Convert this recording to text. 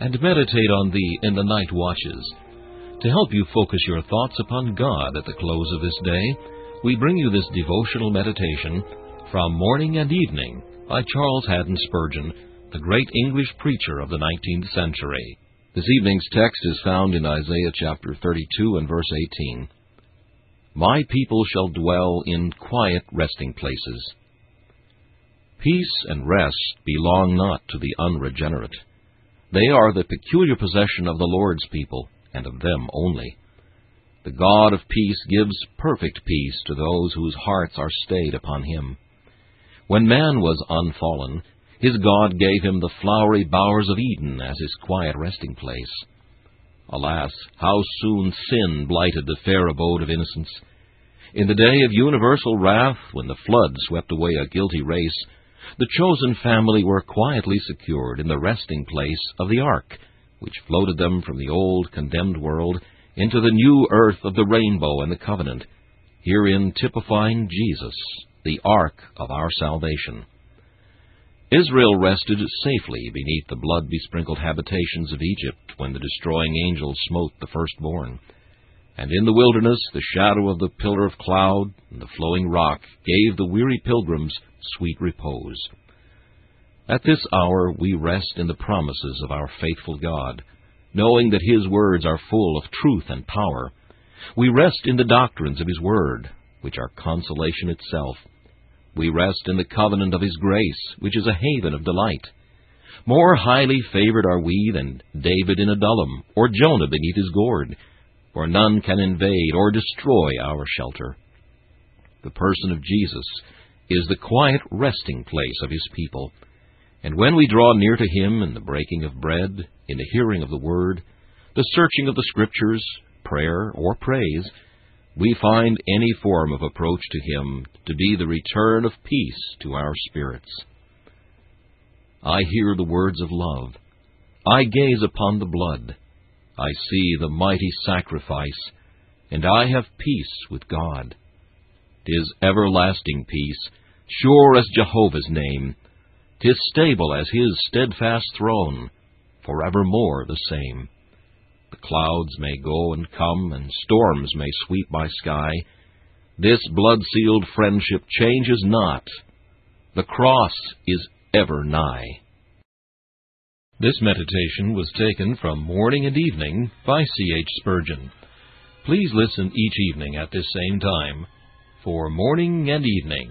and meditate on thee in the night watches. To help you focus your thoughts upon God at the close of this day, we bring you this devotional meditation from Morning and Evening by Charles Haddon Spurgeon, the great English preacher of the 19th century. This evening's text is found in Isaiah chapter 32 and verse 18. My people shall dwell in quiet resting places. Peace and rest belong not to the unregenerate. They are the peculiar possession of the Lord's people, and of them only. The God of peace gives perfect peace to those whose hearts are stayed upon Him. When man was unfallen, his God gave him the flowery bowers of Eden as his quiet resting place. Alas, how soon sin blighted the fair abode of innocence! In the day of universal wrath, when the flood swept away a guilty race, the chosen family were quietly secured in the resting place of the ark, which floated them from the old condemned world into the new earth of the rainbow and the covenant, herein typifying Jesus, the ark of our salvation. Israel rested safely beneath the blood besprinkled habitations of Egypt when the destroying angel smote the firstborn. And in the wilderness the shadow of the pillar of cloud and the flowing rock gave the weary pilgrims sweet repose. At this hour we rest in the promises of our faithful God, knowing that His words are full of truth and power. We rest in the doctrines of His Word, which are consolation itself. We rest in the covenant of His grace, which is a haven of delight. More highly favored are we than David in Adullam, or Jonah beneath his gourd for none can invade or destroy our shelter. The person of Jesus is the quiet resting place of his people, and when we draw near to him in the breaking of bread, in the hearing of the word, the searching of the Scriptures, prayer, or praise, we find any form of approach to him to be the return of peace to our spirits. I hear the words of love. I gaze upon the blood. I see the mighty sacrifice, and I have peace with God. Tis everlasting peace, sure as Jehovah's name. Tis stable as his steadfast throne, forevermore the same. The clouds may go and come, and storms may sweep my sky. This blood-sealed friendship changes not. The cross is ever nigh. This meditation was taken from Morning and Evening by C. H. Spurgeon. Please listen each evening at this same time for Morning and Evening.